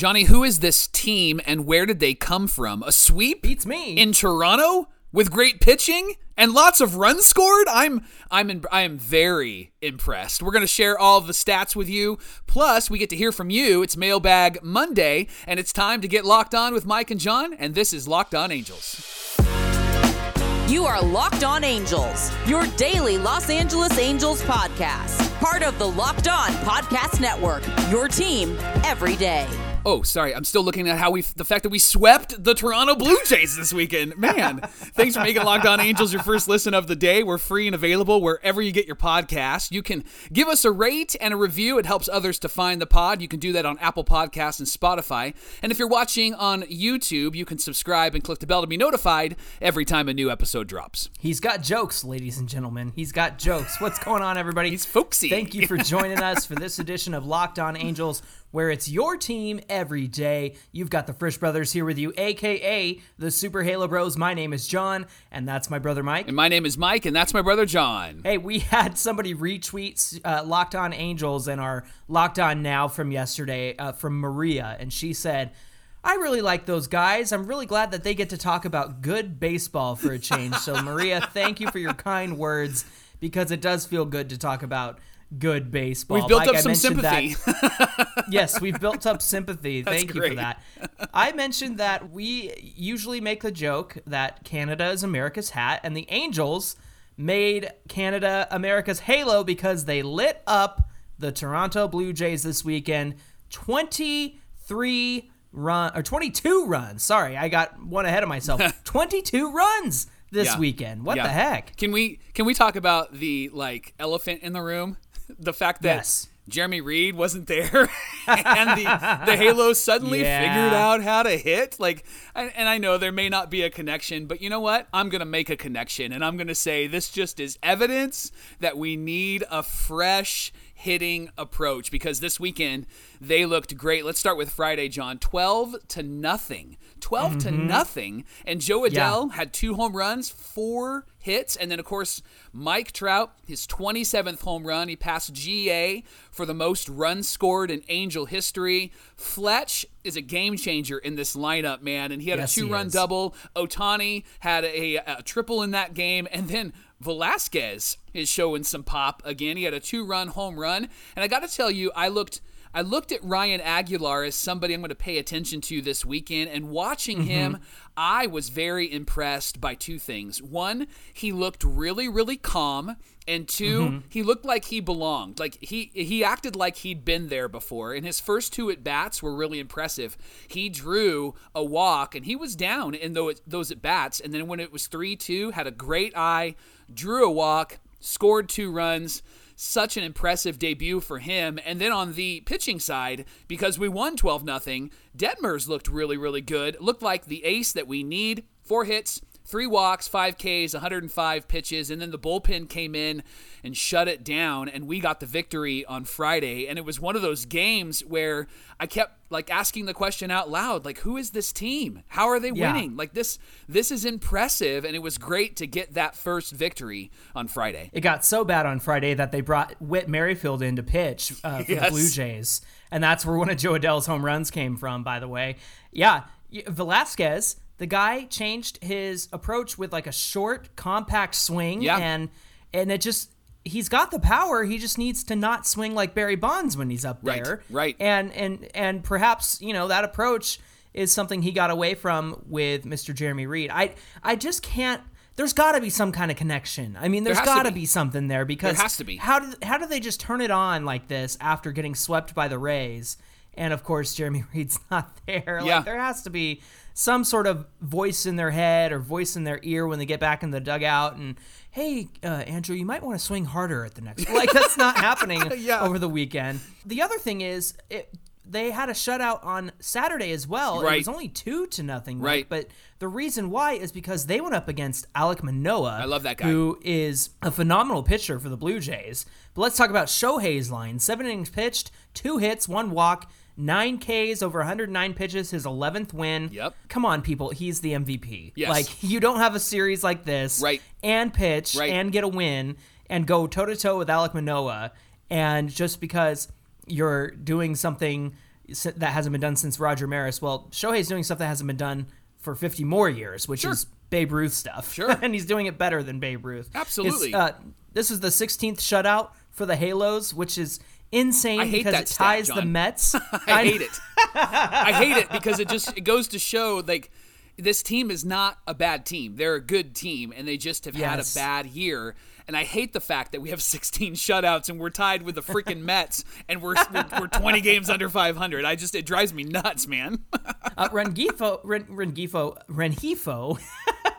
Johnny, who is this team and where did they come from? A sweep? Beats me. In Toronto? With great pitching and lots of runs scored, I'm I'm in, I am very impressed. We're going to share all of the stats with you. Plus, we get to hear from you. It's Mailbag Monday, and it's time to get locked on with Mike and John. And this is Locked On Angels. You are Locked On Angels, your daily Los Angeles Angels podcast. Part of the Locked On Podcast Network, your team every day. Oh, sorry. I'm still looking at how we, the fact that we swept the Toronto Blue Jays this weekend. Man, thanks for making Locked On Angels your first listen of the day. We're free and available wherever you get your podcast. You can give us a rate and a review. It helps others to find the pod. You can do that on Apple Podcasts and Spotify. And if you're watching on YouTube, you can subscribe and click the bell to be notified every time a new episode drops. He's got jokes, ladies and gentlemen. He's got jokes. What's going on, everybody? He's folksy. Thank you for joining us for this edition of Locked On Angels where it's your team every day. You've got the Frisch Brothers here with you, aka the Super Halo Bros. My name is John, and that's my brother Mike. And my name is Mike, and that's my brother John. Hey, we had somebody retweet uh, Locked On Angels and our Locked On Now from yesterday uh, from Maria, and she said, I really like those guys. I'm really glad that they get to talk about good baseball for a change. So, Maria, thank you for your kind words because it does feel good to talk about good baseball. We've built like up I some sympathy. That, yes, we've built up sympathy. Thank great. you for that. I mentioned that we usually make the joke that Canada is America's hat, and the Angels made Canada America's halo because they lit up the Toronto Blue Jays this weekend. 23 run or 22 runs. Sorry, I got one ahead of myself. 22 runs this yeah. weekend. What yeah. the heck? Can we can we talk about the like elephant in the room? The fact that yes. Jeremy Reed wasn't there and the the Halo suddenly yeah. figured out how to hit like and I know there may not be a connection but you know what I'm going to make a connection and I'm going to say this just is evidence that we need a fresh hitting approach because this weekend they looked great. Let's start with Friday, John. 12 to nothing. 12 mm-hmm. to nothing. And Jo Adell yeah. had two home runs, four hits, and then of course Mike Trout, his 27th home run. He passed GA for the most runs scored in Angel history. Fletch is a game changer in this lineup, man, and he had yes, a two-run double. Otani had a, a triple in that game, and then Velazquez is showing some pop again. He had a two-run home run, and I got to tell you, I looked I looked at Ryan Aguilar as somebody I'm going to pay attention to this weekend, and watching mm-hmm. him, I was very impressed by two things. One, he looked really, really calm, and 2 mm-hmm. he looked like he belonged. Like he he acted like he'd been there before. And his first two at bats were really impressive. He drew a walk, and he was down in those at bats, and then when it was three two, had a great eye, drew a walk, scored two runs such an impressive debut for him. And then on the pitching side, because we won 12 0, Detmers looked really, really good. Looked like the ace that we need. Four hits, three walks, five Ks, 105 pitches, and then the bullpen came in and shut it down, and we got the victory on Friday. And it was one of those games where I kept like asking the question out loud, like, who is this team? How are they yeah. winning? Like this, this is impressive, and it was great to get that first victory on Friday. It got so bad on Friday that they brought Whit Merrifield in to pitch uh, for yes. the Blue Jays, and that's where one of Jo Adell's home runs came from. By the way, yeah, Velazquez the guy changed his approach with like a short, compact swing, yeah. and and it just he's got the power. He just needs to not swing like Barry Bonds when he's up there. Right. And and and perhaps you know that approach is something he got away from with Mr. Jeremy Reed. I I just can't. There's got to be some kind of connection. I mean, there's there got to be. be something there because there has to be. How do how do they just turn it on like this after getting swept by the Rays? And of course, Jeremy Reed's not there. Yeah. Like there has to be some sort of voice in their head or voice in their ear when they get back in the dugout and hey uh, andrew you might want to swing harder at the next like that's not happening yeah. over the weekend the other thing is it, they had a shutout on Saturday as well. Right. It was only two to nothing. Right. But the reason why is because they went up against Alek Manoah. I love that guy. Who is a phenomenal pitcher for the Blue Jays. But let's talk about Shohei's line. Seven innings pitched, two hits, one walk, Nine Ks over 109 pitches, his 11th win. Yep. Come on, people. He's the MVP. Yes. Like, you don't have a series like this. Right. And pitch right. and get a win and go toe to toe with Alek Manoah. And just because you're doing something that hasn't been done since Roger Maris. Well, Shohei's doing stuff that hasn't been done for 50 more years, which Sure. is Babe Ruth stuff. Sure. and he's doing it better than Babe Ruth. Absolutely. Uh, this is the 16th shutout for the Halos, which is insane because that it stat, ties the Mets. I hate it. I hate it because it just it goes to show like this team is not a bad team. They're a good team, and they just have had a bad year. And I hate the fact that we have 16 shutouts and we're tied with the freaking Mets, and we're, we're we're 20 games under 500. I just it drives me nuts, man. Uh, Rengifo, Ren, Rengifo, Renhifo.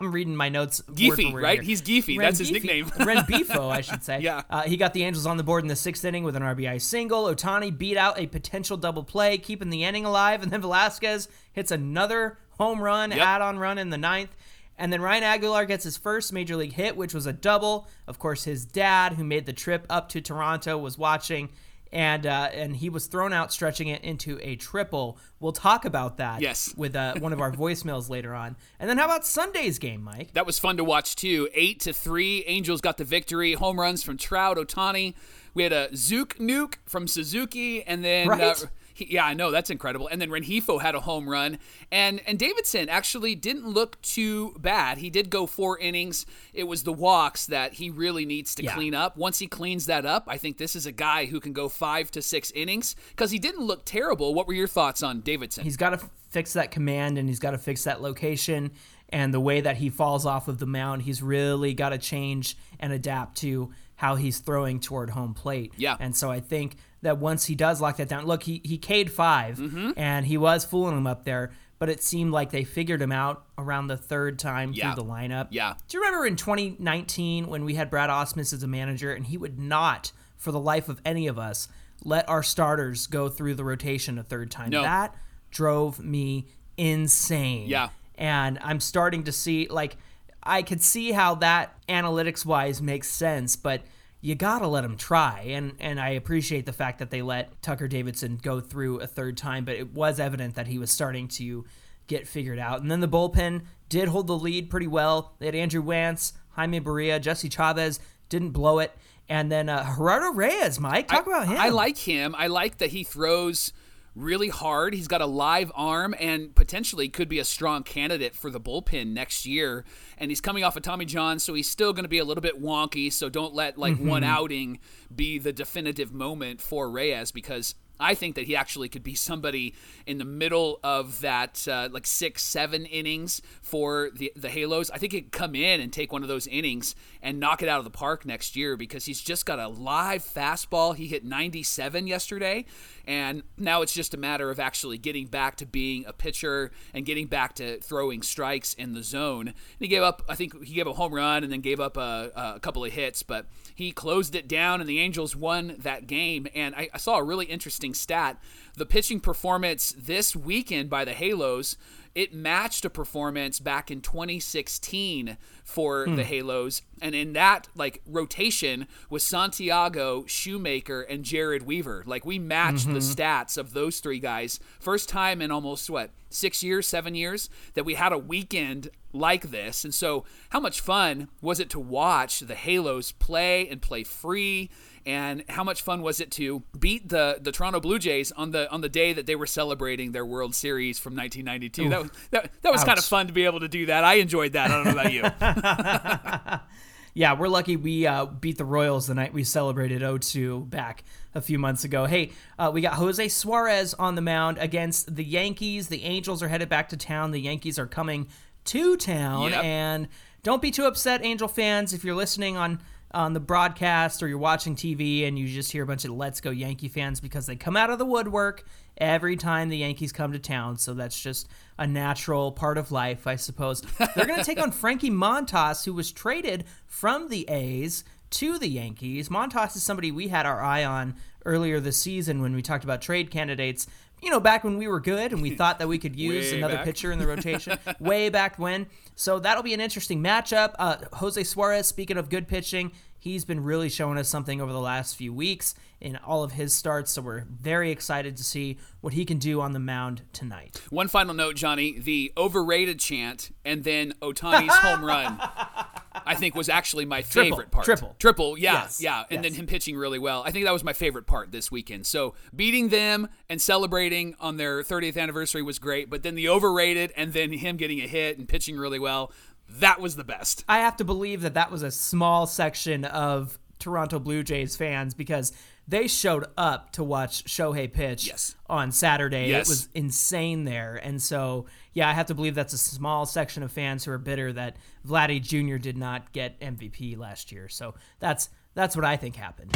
I'm reading my notes. Geefy, word right? here. He's Geefy. That's his nickname. nickname. Renbifo, I should say. Yeah. Uh, he got the Angels on the board in the sixth inning with an RBI single. Otani beat out a potential double play, keeping the inning alive, and then Velazquez hits another home run, Yep. add-on run in the ninth. And then Ryan Aguilar gets his first major league hit, which was a double. Of course, his dad, who made the trip up to Toronto, was watching, and uh, and he was thrown out, stretching it into a triple. We'll talk about that Yes. with uh, one of our voicemails later on. And then how about Sunday's game, Mike? That was fun to watch too. Eight to three, Angels got the victory. Home runs from Trout, Otani. We had a Zook nuke from Suzuki, and then Right? uh, he, yeah, I know that's incredible. And then Renhifo had a home run, and and Davidson actually didn't look too bad. He did go four innings. It was the walks that he really needs to Yeah. clean up. Once he cleans that up, I think this is a guy who can go five to six innings because he didn't look terrible. What were your thoughts on Davidson? He's got to fix that command and he's got to fix that location and the way that he falls off of the mound. He's really got to change and adapt to how he's throwing toward home plate. Yeah. And so I think that once he does lock that down, look, he he K'd 5 Mm-hmm. and he was fooling him up there, but it seemed like they figured him out around the third time Yeah. through the lineup. Yeah. Do you remember in 2019 when we had Brad Ausmus as a manager and he would not, for the life of any of us, let our starters go through the rotation a third time? No. That drove me insane. Yeah. And I'm starting to see, like, I could see how that analytics wise makes sense, but you gotta let them try. And and I appreciate the fact that they let Tucker Davidson go through a third time, but it was evident that he was starting to get figured out. And then the bullpen did hold the lead pretty well. They had Andrew Wantz, Jaime Barria, Jesse Chavez didn't blow it. And then uh, Gerardo Reyes, Mike, talk about him. I like him. I like that he throws really hard. He's got a live arm and potentially could be a strong candidate for the bullpen next year. And he's coming off of Tommy John, so he's still going to be a little bit wonky. So don't let like mm-hmm. one outing be the definitive moment for Reyes because I think that he actually could be somebody in the middle of that, uh, like six, seven innings for the the Halos. I think he could come in and take one of those innings and knock it out of the park next year because he's just got a live fastball. He hit 97 yesterday, and now it's just a matter of actually getting back to being a pitcher and getting back to throwing strikes in the zone. And he gave up, I think he gave a home run and then gave up a, a couple of hits, but he closed it down, and the Angels won that game. And I, I saw a really interesting stat: the pitching performance this weekend by the Halos. It matched a performance back in 2016 for hmm. the Halos, and in that like rotation was Santiago, Shoemaker, and Jered Weaver. Like we matched the mm-hmm. stats of those three guys. First time in almost what six years, seven years that we had a weekend like this. And so, how much fun was it to watch the Halos play and play free? And how much fun was it to beat the, the Toronto Blue Jays on the on the day that they were celebrating their World Series from 1992? That was that, that was kind of fun to be able to do that. I enjoyed that. I don't know about you. Yeah, we're lucky we uh, beat the Royals the night we celebrated 0-2 back a few months ago. Hey, uh, we got Jose Suarez on the mound against the Yankees. The Angels are headed back to town. The Yankees are coming to town, Yep. and don't be too upset, Angel fans, if you're listening on on the broadcast or you're watching TV and you just hear a bunch of Let's Go Yankee fans because they come out of the woodwork every time the Yankees come to town. So that's just a natural part of life, I suppose. They're going to take on Frankie Montas, who was traded from the A's to the Yankees. Montas is somebody we had our eye on earlier this season when we talked about trade candidates. You know, back when we were good and we thought that we could use another back. pitcher in the rotation, way back when. So that'll be an interesting matchup. Uh, Jose Suarez, speaking of good pitching, he's been really showing us something over the last few weeks in all of his starts. So we're very excited to see what he can do on the mound tonight. One final note, Johnny: the overrated chant and then Otani's home run. I think was actually my Triple, favorite part. triple. Triple, yeah, Yes, yeah. And then him pitching really well. I think that was my favorite part this weekend. So beating them and celebrating on their 30th anniversary was great, but then the overrated and then him getting a hit and pitching really well, that was the best. I have to believe that that was a small section of Toronto Blue Jays fans because they showed up to watch Shohei pitch Yes. on Saturday. Yes. It was insane there. And so, yeah, I have to believe that's a small section of fans who are bitter that Vladdy Jr. did not get MVP last year. So that's that's what I think happened.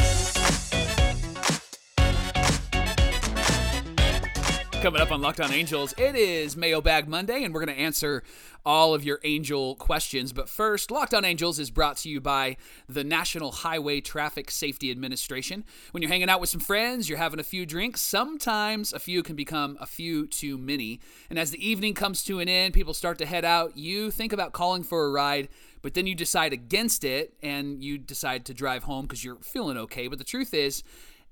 Coming up on Locked On Angels, it is Mailbag Monday, and we're going to answer all of your Angel questions. But first, Locked On Angels is brought to you by the National Highway Traffic Safety Administration. When you're hanging out with some friends, you're having a few drinks, sometimes a few can become a few too many. And as the evening comes to an end, people start to head out, you think about calling for a ride but then you decide against it and you decide to drive home because you're feeling okay. But the truth is,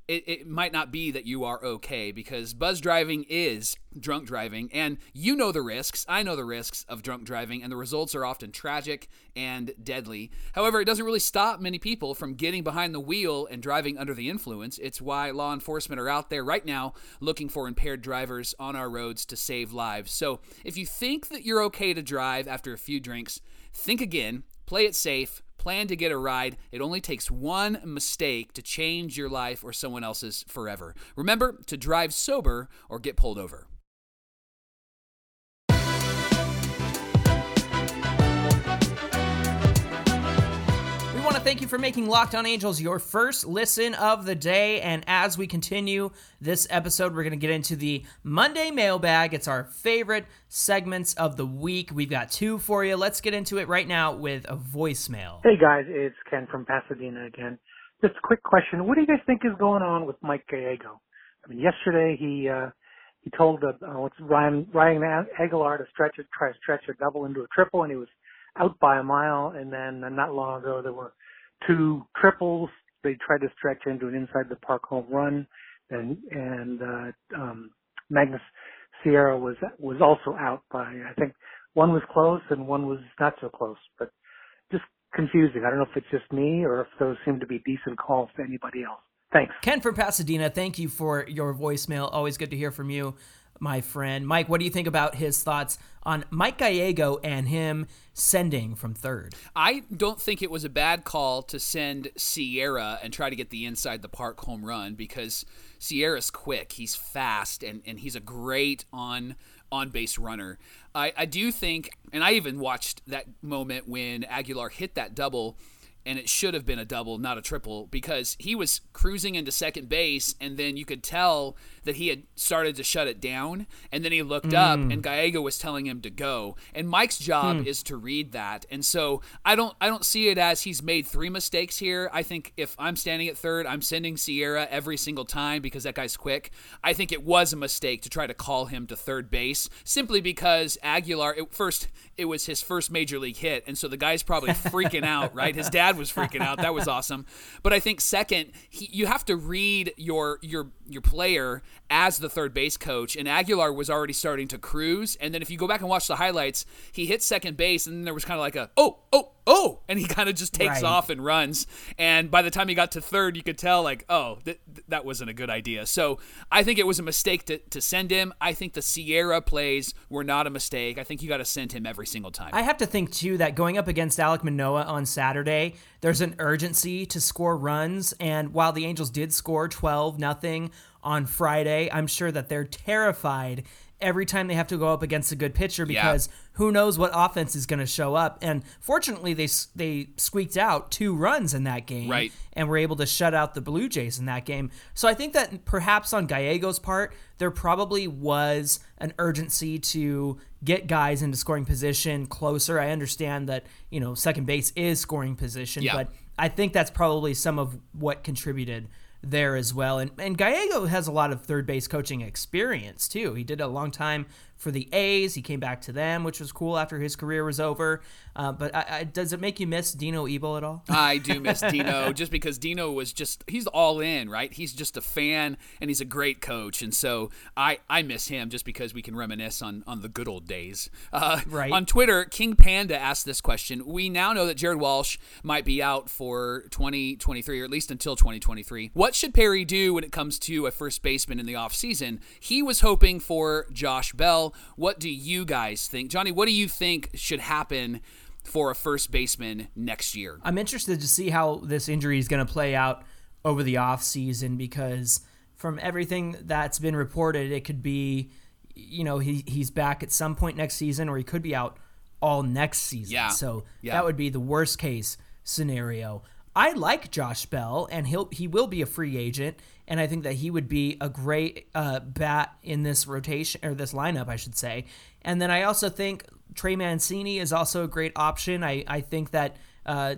it, it might not be that you are okay because buzz driving is drunk driving and you know the risks. I know the risks of drunk driving and the results are often tragic and deadly. However it doesn't really stop many people from getting behind the wheel and driving under the influence. It's why law enforcement are out there right now looking for impaired drivers on our roads to save lives. So if you think that you're okay to drive after a few drinks think again play it safe plan to get a ride. It only takes one mistake to change your life or someone else's forever. Remember to drive sober or get pulled over. Thank you for making Locked On Angels your first listen of the day. And as we continue this episode, we're going to get into the Monday mailbag. It's our favorite segments of the week. We've got two for you. Let's get into it right now with a voicemail. Hey guys, it's Ken from Pasadena again. Just a quick question. What do you guys think is going on with Mike Gallego? I mean, yesterday he uh he told uh, Ryan Ryan Aguilar to stretch it, try to stretch a double into a triple, and he was out by a mile. And then uh, not long ago there were two triples. They tried to stretch into an inside the park home run, and and uh, um, Magneuris Sierra was was also out by I think one was close and one was not so close, but just confusing. I don't know if it's just me or if those seem to be decent calls to anybody else. Thanks. Ken from Pasadena, thank you for your voicemail. Always good to hear from you, my friend. Mike, what do you think about his thoughts on Mike Gallego and him sending from third? I don't think it was a bad call to send Sierra and try to get the inside the park home run because Sierra's quick, he's fast, and, and he's a great on on base runner. I, I do think, and I even watched that moment when Aguilar hit that double and it should have been a double, not a triple, because he was cruising into second base, and then you could tell that he had started to shut it down, and then he looked up, mm. and Gallego was telling him to go. And Mike's job hmm. is to read that, and so I don't, I don't see it as he's made three mistakes here. I think if I'm standing at third, I'm sending Sierra every single time because that guy's quick. I think it was a mistake to try to call him to third base simply because Aguilar, it, first, it was his first major league hit, and so the guy's probably freaking out, right? His dad was freaking out. That was awesome. But I think second, he, you have to read your your your player as the third base coach, and Aguilar was already starting to cruise. And then if you go back and watch the highlights, he hit second base, and then there was kind of like a oh oh oh, and he kind of just takes Right. off and runs. And by the time he got to third, you could tell like oh th- th- that wasn't a good idea. So I think it was a mistake to to send him. I think the Sierra plays were not a mistake. I think you got to send him every single time. I have to think too that going up against Alek Manoah on Saturday, there's an urgency to score runs. And while the Angels did score 12 nothing on Friday, I'm sure that they're terrified every time they have to go up against a good pitcher because who knows what offense is going to show up. And fortunately, they they squeaked out two runs in that game, Right. and were able to shut out the Blue Jays in that game. So I think that perhaps on Gallego's part, there probably was an urgency to get guys into scoring position closer. I understand that, you know, second base is scoring position, Yeah. but I think that's probably some of what contributed there as well. And and Gallego has a lot of third base coaching experience too. He did a long time for the A's. He came back to them, which was cool after his career was over. Uh, but I, I, does it make you miss Dino Ebel at all? I do miss Dino just because Dino was just he's all in, right? He's just a fan and he's a great coach, and so I I miss him just because we can reminisce on on the good old days. Uh, right. On Twitter, King Panda asked this question. We now know that Jared Walsh might be out for 2023 or at least until 2023. What should Perry do when it comes to a first baseman in the offseason? He was hoping for Josh Bell. What do you guys think? Johnny, what do you think should happen for a first baseman next year? I'm interested to see how this injury is going to play out over the offseason because from everything that's been reported, it could be, you know, he, he's back at some point next season or he could be out all next season. Yeah. So yeah. that would be the worst case scenario. I like Josh Bell, and he'll he will be a free agent, and I think that he would be a great uh, bat in this rotation or this lineup, I should say. And then I also think Trey Mancini is also a great option. I I think that. Uh,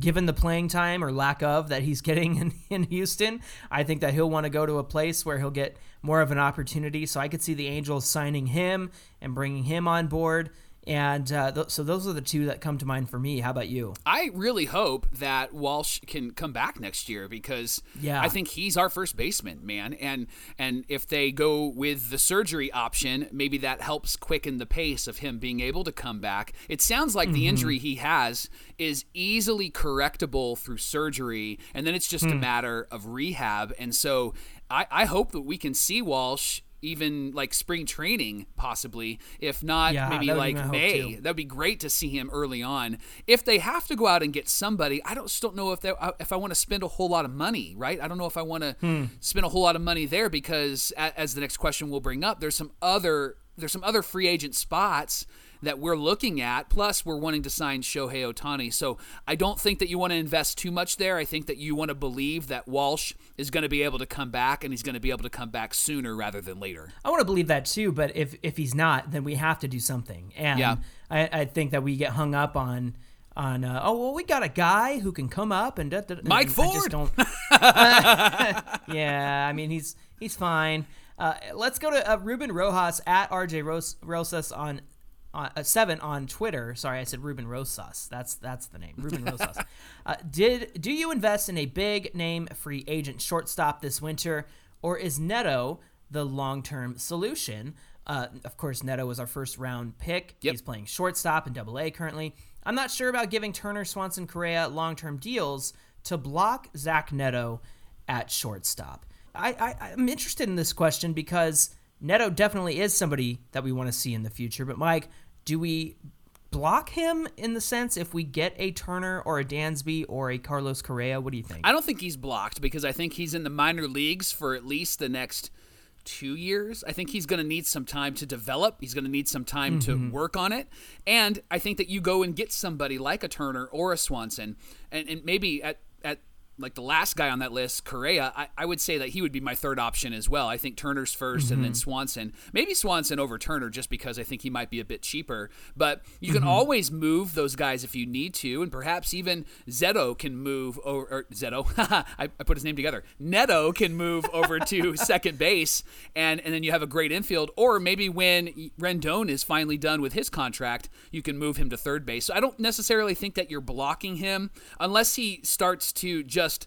given the playing time or lack of that he's getting in, in Houston, I think that he'll want to go to a place where he'll get more of an opportunity. So I could see the Angels signing him and bringing him on board. And uh, th- so those are the two that come to mind for me. How about you? I really hope that Walsh can come back next year because yeah. I think he's our first baseman, man. And and if they go with the surgery option, maybe that helps quicken the pace of him being able to come back. It sounds like mm-hmm. the injury he has is easily correctable through surgery, and then it's just mm. a matter of rehab. And so I, I hope that we can see Walsh even like spring training, possibly. If not, yeah, maybe like May. That'd be great to see him early on. If they have to go out and get somebody, I don't still don't know if they, uh, if I want to spend a whole lot of money. Right? I don't know if I want to hmm. spend a whole lot of money there because, as the next question will bring up, there's some other there's some other free agent spots that we're looking at. Plus, we're wanting to sign Shohei Ohtani. So I don't think that you want to invest too much there. I think that you want to believe that Walsh is going to be able to come back and he's going to be able to come back sooner rather than later. I want to believe that too, but if if he's not, then we have to do something. And yeah. I, I think that we get hung up on on uh, oh well we got a guy who can come up and da, da, Mike and Ford. I just don't. yeah, I mean he's he's fine. Uh, let's go to uh, Ruben Rojas at RJ Rosas on uh, seven on Twitter. Sorry, I said Ruben Rosas. That's that's the name. Ruben Rosas. Uh, did do you invest in a big name free agent shortstop this winter, or is Neto the long term solution? Uh, of course, Neto was our first round pick. Yep. He's playing shortstop in Double A currently. I'm not sure about giving Turner, Swanson, Correa long term deals to block Zach Neto at shortstop. I, I I'm interested in this question because Neto definitely is somebody that we want to see in the future. But Mike, do we block him in the sense if we get a Turner or a Dansby or a Carlos Correa? What do you think? I don't think he's blocked because I think he's in the minor leagues for at least the next two years. I think he's going to need some time to develop. He's going to need some time mm-hmm. to work on it. And I think that you go and get somebody like a Turner or a Swanson, and, and maybe at, at like the last guy on that list, Correa, I, I, would say that he would be my third option as well. I think Turner's 1st mm-hmm. and then mm-hmm. Swanson. Maybe Swanson over Turner just because I think he might be a bit cheaper. But you can mm-hmm. always move those guys if you need to, and perhaps even Zeto can move over. Or Zeto, I, I put his name together. Neto can move over to second base, and and then you have a great infield. Or maybe when Rendon is finally done with his contract, you can move him to third base. So I don't necessarily think that you're blocking him unless he starts to just just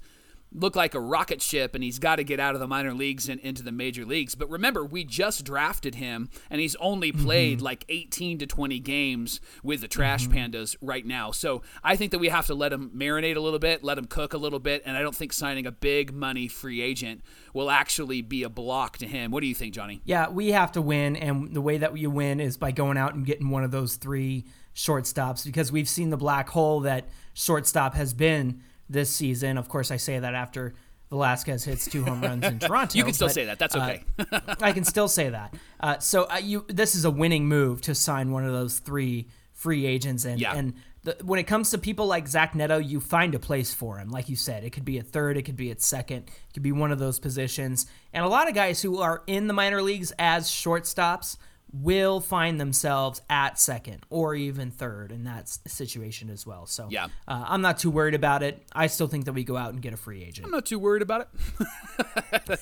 look like a rocket ship and he's got to get out of the minor leagues and into the major leagues. But remember, we just drafted him and he's only mm-hmm. played mm-hmm. like 18 to 20 games with the Trash mm-hmm. Pandas right now. So I think that we have to let him marinate a little bit, let him cook a little bit, and I don't think signing a big money free agent will actually be a block to him. What do you think, Johnny? Yeah, we have to win and the way that you win is by going out and getting one of those three shortstops because we've seen the black hole that shortstop has been this season. Of course, I say that after Velazquez hits two home runs in Toronto. you can still but, say that. That's okay. uh, I can still say that. Uh, so uh, you, this is a winning move to sign one of those three free agents, and yeah. and the, when it comes to people like Zach Neto, you find a place for him. Like you said, it could be a third, it could be at second, it could be one of those positions. And a lot of guys who are in the minor leagues as shortstops will find themselves at second or even third in that situation as well. So yeah, uh, I'm not too worried about it. I still think that we go out and get a free agent. I'm not too worried about it.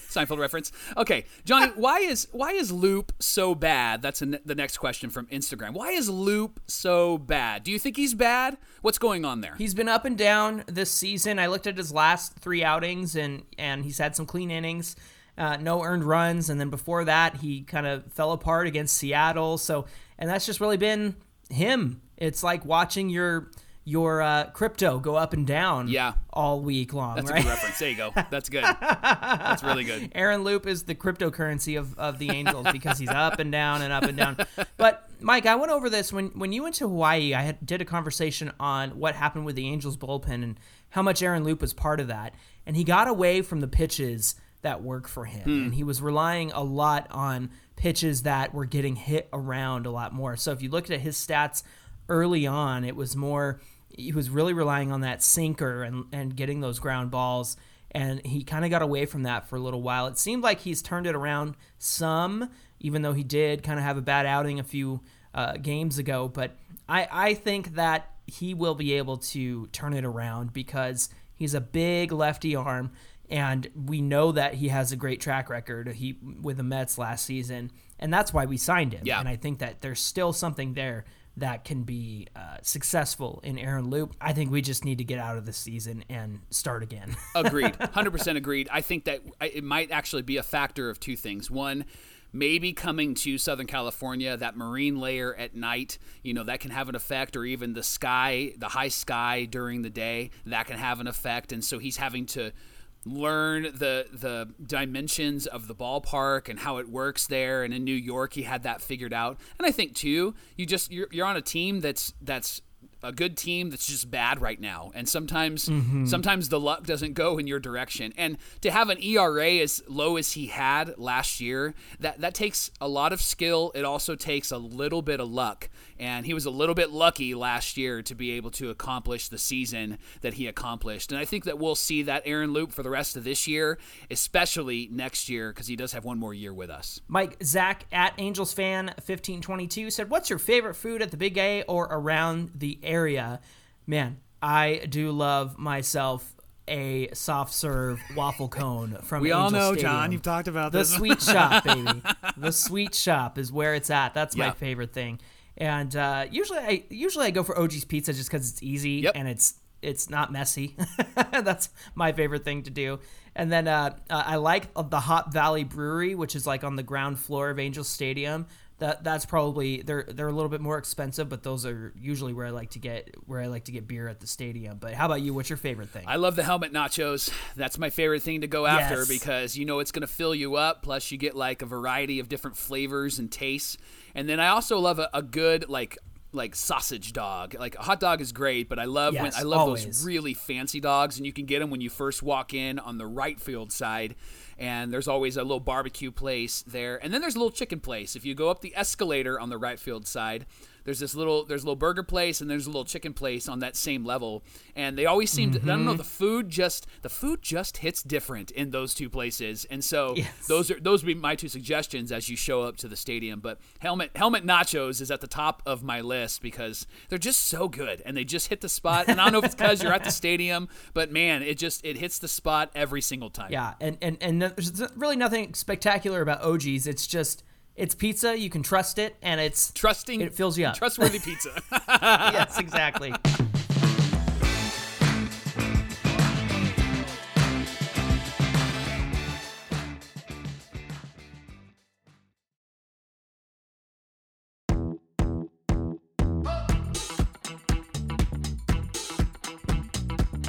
Seinfeld reference. Okay, Johnny, why is why is Loup so bad? That's the next question from Instagram. Why is Loup so bad? Do you think he's bad? What's going on there? He's been up and down this season. I looked at his last three outings and and he's had some clean innings uh, no earned runs, and then before that he kind of fell apart against Seattle. So, and that's just really been him. It's like watching your your uh, crypto go up and down yeah. all week long. That's right? a good reference. There you go. That's good. That's really good. Aaron Loup is the cryptocurrency of, of the Angels because he's up and down and up and down. But Mike, I went over this when when you went to Hawaii. I had, did a conversation on what happened with the Angels bullpen and how much Aaron Loup was part of that. And he got away from the pitches that work for him. Hmm. And he was relying a lot on pitches that were getting hit around a lot more. So if you looked at his stats early on, it was more he was really relying on that sinker and, and getting those ground balls. And he kind of got away from that for a little while. It seemed like he's turned it around some, even though he did kind of have a bad outing a few uh, games ago. But I, I think that he will be able to turn it around because he's a big lefty arm and we know that he has a great track record he with the Mets last season, and that's why we signed him. Yeah. And I think that there's still something there that can be uh, successful in Aaron Loup. I think we just need to get out of the season and start again. agreed, hundred percent agreed. I think that it might actually be a factor of two things. One maybe coming to Southern California, that marine layer at night, you know, that can have an effect, or even the sky, the high sky during the day, that can have an effect. And so he's having to learn the the dimensions of the ballpark and how it works there. And in New York he had that figured out. And I think too you just you're, you're on a team that's that's a good team that's just bad right now. And sometimes mm-hmm. sometimes the luck doesn't go in your direction. And to have an ERA as low as he had last year that that takes a lot of skill. It also takes a little bit of luck. And he was a little bit lucky last year to be able to accomplish the season that he accomplished. And I think that we'll see that Aaron Loup for the rest of this year especially next year because he does have one more year with us. Mike Zach at Angels fan 1522 said what's your favorite food at the Big A or around the area area, man, I do love myself a soft serve waffle cone from. We Angel all know, Stadium. John. You've talked about the this. sweet shop, baby. The sweet shop is where it's at. That's my favorite thing. And uh, usually, I usually I go for OG's Pizza just because it's easy yep. and it's it's not messy. That's my favorite thing to do. And then uh, uh, I like the Hop Valley Brewery, which is like on the ground floor of Angel Stadium that that's probably they're they're a little bit more expensive, but those are usually where I like to get where I like to get beer at the stadium. But how about you? What's your favorite thing? I love the helmet nachos. That's my favorite thing to go after yes. because you know it's going to fill you up. Plus, you get like a variety of different flavors and tastes. And then I also love a, a good like like sausage dog. Like a hot dog is great, but I love yes, when I love always. those really fancy dogs, and you can get them when you first walk in on the right field side and there's always a little barbecue place there. And then there's a little chicken place. If you go up the escalator on the right field side, there's this little there's a little burger place and there's a little chicken place on that same level and they always seem mm-hmm. to, i don't know mm-hmm. the food just the food just hits different in those two places and so yes. those are those would be my two suggestions as you show up to the stadium but helmet helmet nachos is at the top of my list because they're just so good and they just hit the spot and i don't know if it's because you're at the stadium but man it just it hits the spot every single time yeah and and and there's really nothing spectacular about og's it's just it's pizza. You can trust it, and it's trusting. It fills you up. Trustworthy pizza. yes, exactly.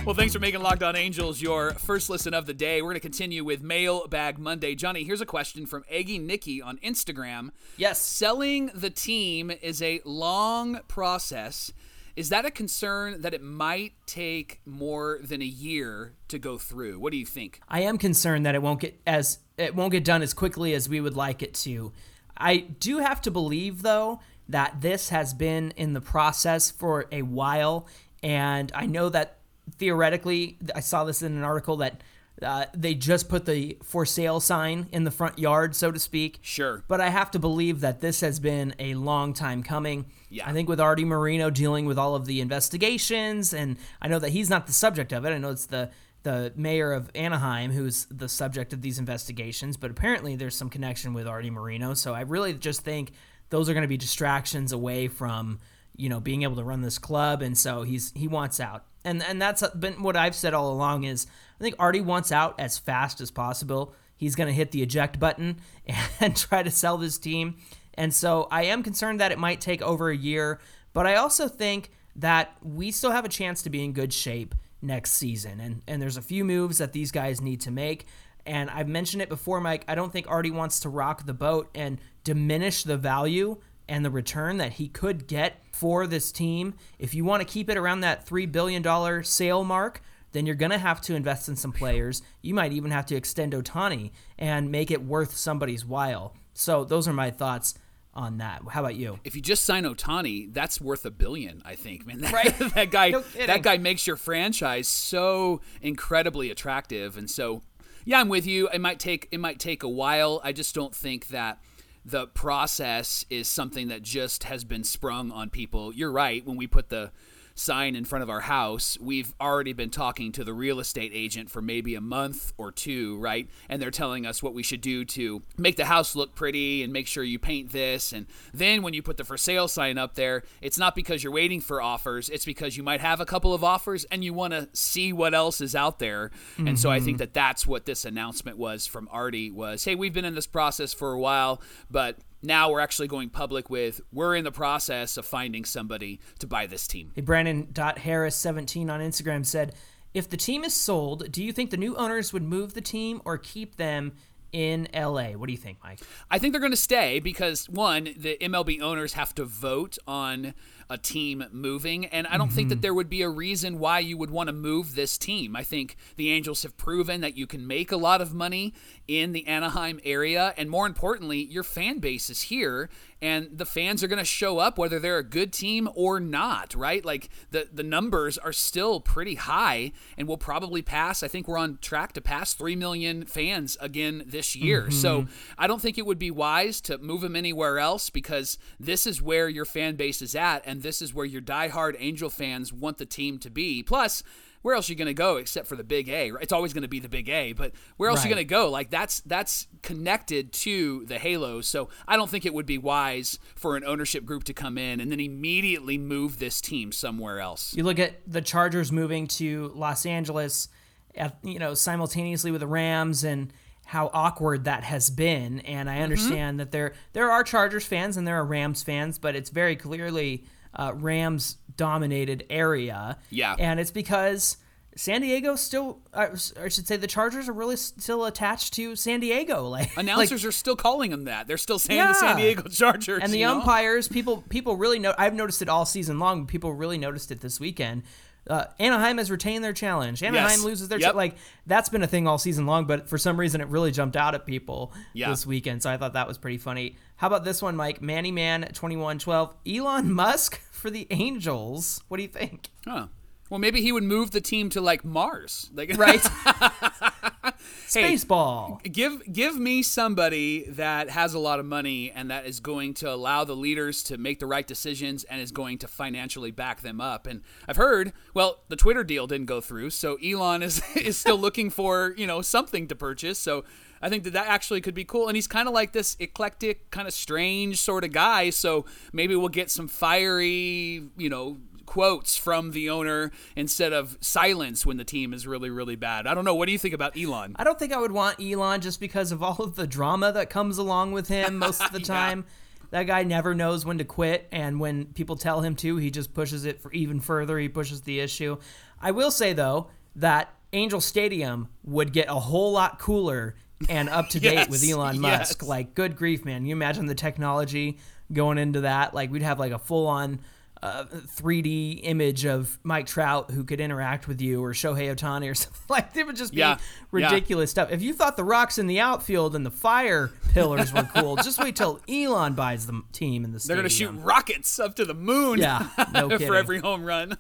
Well, thanks for making Locked On Angels your first listen of the day. We're going to continue with Mailbag Monday. Johnny, here's a question from Eggy Nikki on Instagram. Yes. Selling the team is a long process. Is that a concern that it might take more than a year to go through? What do you think? I am concerned that it won't get as it won't get done as quickly as we would like it to. I do have to believe though that this has been in the process for a while and I know that theoretically, I saw this in an article that Uh, they just put the for sale sign in the front yard, so to speak. Sure. But I have to believe that this has been a long time coming. Yeah. I think with Artie Moreno dealing with all of the investigations, and I know that he's not the subject of it. I know it's the the mayor of Anaheim who's the subject of these investigations, but apparently there's some connection with Artie Moreno. So I really just think those are going to be distractions away from you know being able to run this club, and so he's he wants out, and and that's been what I've said all along is I think Artie wants out as fast as possible. He's going to hit the eject button and try to sell this team, and so I am concerned that it might take over a year, but I also think that we still have a chance to be in good shape next season. And and there's a few moves that these guys need to make. And I've mentioned it before, Mike. I don't think Artie wants to rock the boat and diminish the value and the return that he could get for this team. If you want to keep it around that $3 billion sale mark, then you're going to have to invest in some players. You might even have to extend Otani and make it worth somebody's while. So those are my thoughts on that. How about you? If you just sign Otani, that's worth a billion, I think. Man, that, Right. that guy No that guy makes your franchise so incredibly attractive. And so yeah, I'm with you. It might take it might take a while. I just don't think that the process is something that just has been sprung on people. You're right. When we put the sign in front of our house, we've already been talking to the real estate agent for maybe a month or two, right? And they're telling us what we should do to make the house look pretty and make sure you paint this. And then when you put the for sale sign up there, it's not because you're waiting for offers, it's because you might have a couple of offers and you want to see what else is out there. And so I think mm-hmm. that that's what this announcement was from Artie was, "Hey, we've been in this process for a while, but now we're actually going public with we're in the process of finding somebody to buy this team. Hey, Brandon.Harris17 on Instagram said, if the team is sold, do you think the new owners would move the team or keep them in LA? What do you think, Mike? I think they're going to stay because one, the MLB owners have to vote on a team moving, and I don't think that mm-hmm. there would be a reason why you would want to move this team. I think the Angels have proven that you can make a lot of money in the Anaheim area, and more importantly, your fan base is here, and the fans are going to show up whether they're a good team or not, right? Like the the numbers are still pretty high, and we'll probably pass. I think we're on track to pass three million fans again this year. Mm-hmm. So I don't think it would be wise to move them anywhere else because this is where your fan base is at, and this is where your diehard Angel fans want the team to be. Plus. Where else are you going to go except for the Big A? right? It's always going to be the Big A, but where else are you going to go? Like that's that's connected to the Halos. So I don't think it would be wise for an ownership group to come in and then immediately move this team somewhere else. You look at the Chargers moving to Los Angeles, at, you know, simultaneously with the Rams and how awkward that has been. And Mm-hmm. I understand that there there are Chargers fans and there are Rams fans, but it's very clearly uh, Rams dominated area. Yeah. and it's because. San Diego still, uh, I should say, the Chargers are really still attached to San Diego. Like like- Announcers are still calling them that. They're still saying the San Diego Chargers. and the you know? umpires people people really know i've noticed it all season long people really noticed it this weekend uh, anaheim has retained their challenge anaheim Yes. loses their Yep. cha- like that's been a thing all season long but for some reason it really jumped out at people Yeah. this weekend so i thought that was pretty funny how about this one mike manny man 2112 elon musk for the angels what do you think Huh. Well, maybe he would move the team to like Mars. Like, right Spaceball. give give me somebody that has a lot of money and that is going to allow the leaders to make the right decisions and is going to financially back them up. And I've heard, well, the Twitter deal didn't go through, so Elon is is still looking for you know something to purchase. So I think that that actually could be cool. And he's kind of like this eclectic, kind of strange sort of guy. So maybe we'll get some fiery, you know. Quotes from the owner instead of silence when the team is really, really bad. I don't know. What do you think about Elon? I don't think I would want Elon just because of all of the drama that comes along with him most of the Yeah. time. That guy never knows when to quit, and when people tell him to, he just pushes it for even further. He pushes the issue. I will say though that Angel Stadium would get a whole lot cooler and up to date Yes, with Elon Musk. yes. Like, good grief, man! You imagine the technology going into that? Like, we'd have like a full on. Uh, 3D image of Mike Trout who could interact with you, or Shohei Otani, or something like. It would just be Yeah, yeah. ridiculous stuff. If you thought the rocks in the outfield and the fire pillars were cool, just wait till Elon buys the team in the They're stadium. going to shoot rockets up to the moon Yeah, no kidding. for every home run.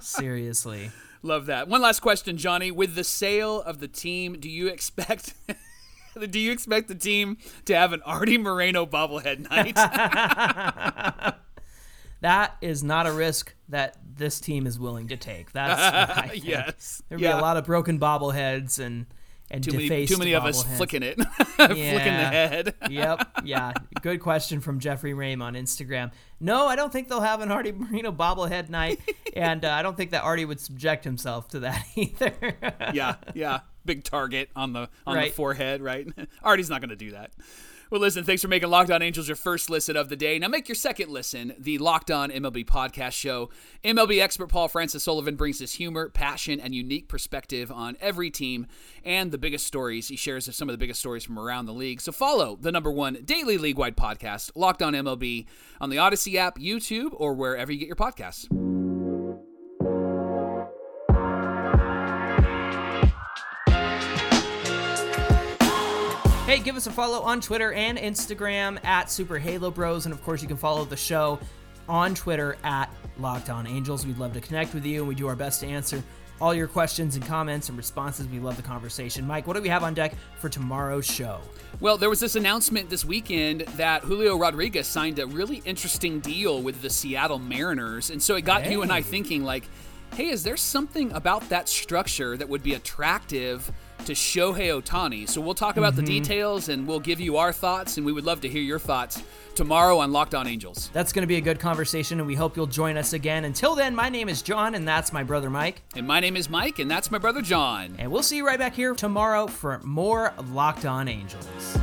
Seriously. Love that. One last question, Johnny. With the sale of the team, do you expect do you expect the team to have an Artie Moreno bobblehead night? That is not a risk that this team is willing to take. That's yes. There'd yeah. be a lot of broken bobbleheads and and too many, too many of us bobbleheads. flicking it, flicking the head. yep. Yeah. Good question from Jeffrey Rame on Instagram. No, I don't think they'll have an Artie Marino bobblehead night, and uh, I don't think that Artie would subject himself to that either. yeah, yeah. Big target on the on Right. the forehead, right? Artie's not going to do that. Well, listen, thanks for making Locked On Angels your first listen of the day. Now make your second listen, the Locked On MLB podcast show. MLB expert Paul Francis Sullivan brings his humor, passion, and unique perspective on every team and the biggest stories. He shares some of the biggest stories from around the league. So follow the number one daily league-wide podcast, Locked On MLB, on the Odyssey app, YouTube, or wherever you get your podcasts. Hey, give us a follow on Twitter and Instagram at Super Halo Bros, and of course, you can follow the show on Twitter at Locked On Angels. We'd love to connect with you, and we do our best to answer all your questions and comments and responses. We love the conversation. Mike, what do we have on deck for tomorrow's show? Well, there was this announcement this weekend that Julio Rodriguez signed a really interesting deal with the Seattle Mariners. And so it got you and I thinking, like, hey, is there something about that structure that would be attractive to Shohei Ohtani? So we'll talk about the mm-hmm. details and we'll give you our thoughts, and we would love to hear your thoughts tomorrow on Locked On Angels. That's going to be a good conversation, and we hope you'll join us again. Until then, my name is John, and that's my brother Mike. And my name is Mike, and that's my brother John. And we'll see you right back here tomorrow for more Locked On Angels.